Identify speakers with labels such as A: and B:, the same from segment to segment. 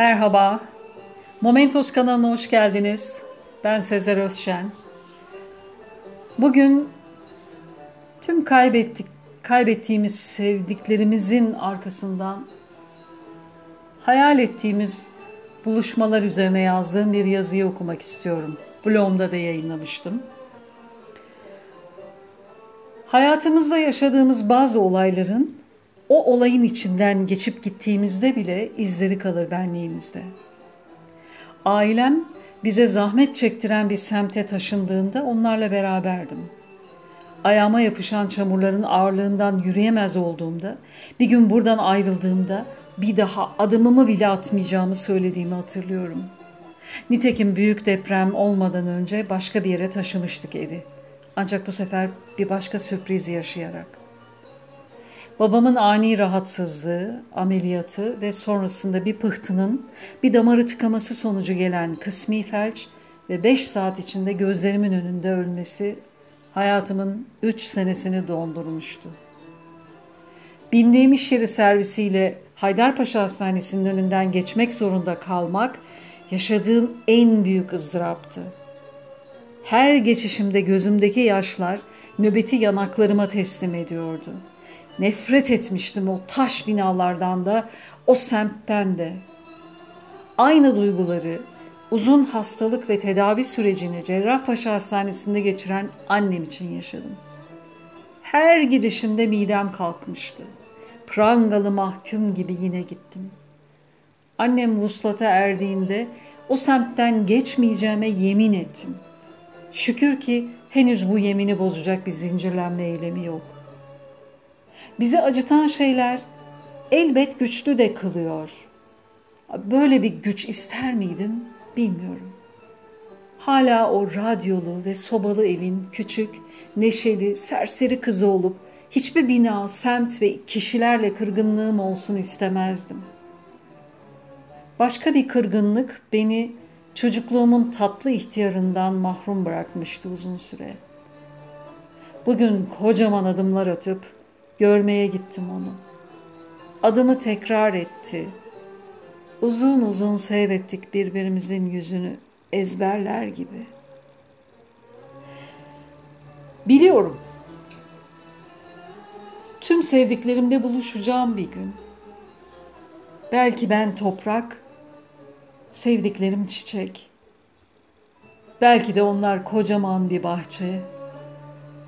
A: Merhaba. Momentos kanalına hoş geldiniz. Ben Sezer Özşen. Bugün tüm kaybettik, kaybettiğimiz sevdiklerimizin arkasından hayal ettiğimiz buluşmalar üzerine yazdığım bir yazıyı okumak istiyorum. Blogumda da yayınlamıştım. Hayatımızda yaşadığımız bazı olayların o olayın içinden geçip gittiğimizde bile izleri kalır benliğimizde. Ailem bize zahmet çektiren bir semte taşındığında onlarla beraberdim. Ayağıma yapışan çamurların ağırlığından yürüyemez olduğumda, bir gün buradan ayrıldığımda bir daha adımımı bile atmayacağımı söylediğimi hatırlıyorum. Nitekim büyük deprem olmadan önce başka bir yere taşımıştık evi. Ancak bu sefer bir başka sürpriz yaşayarak. Babamın ani rahatsızlığı, ameliyatı ve sonrasında bir pıhtının bir damarı tıkaması sonucu gelen kısmi felç ve beş saat içinde gözlerimin önünde ölmesi hayatımın üç senesini dondurmuştu. Bindiğim iş yeri servisiyle Haydarpaşa Hastanesi'nin önünden geçmek zorunda kalmak yaşadığım en büyük ızdıraptı. Her geçişimde gözümdeki yaşlar nöbeti yanaklarıma teslim ediyordu. Nefret etmiştim o taş binalardan da, o semtten de. Aynı duyguları uzun hastalık ve tedavi sürecini Cerrahpaşa Hastanesi'nde geçiren annem için yaşadım. Her gidişimde midem kalkmıştı. Prangalı mahkum gibi yine gittim. Annem vuslata erdiğinde o semtten geçmeyeceğime yemin ettim. Şükür ki henüz bu yemini bozacak bir zincirlenme eylemi yok. Bizi acıtan şeyler elbet güçlü de kılıyor. Böyle bir güç ister miydim bilmiyorum. Hala o radyolu ve sobalı evin küçük, neşeli, serseri kızı olup hiçbir bina, semt ve kişilerle kırgınlığım olsun istemezdim. Başka bir kırgınlık beni çocukluğumun tatlı ihtiyarından mahrum bırakmıştı uzun süre. Bugün kocaman adımlar atıp görmeye gittim onu. Adımı tekrar etti. Uzun uzun seyrettik birbirimizin yüzünü ezberler gibi. Biliyorum. Tüm sevdiklerimle buluşacağım bir gün. Belki ben toprak, sevdiklerim çiçek. Belki de onlar kocaman bir bahçe.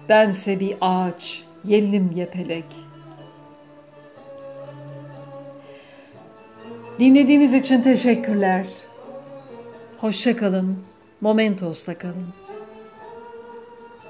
A: Bense bir ağaç, yellim yepelek. Dinlediğiniz için teşekkürler. Hoşça kalın. Momentos'ta kalın.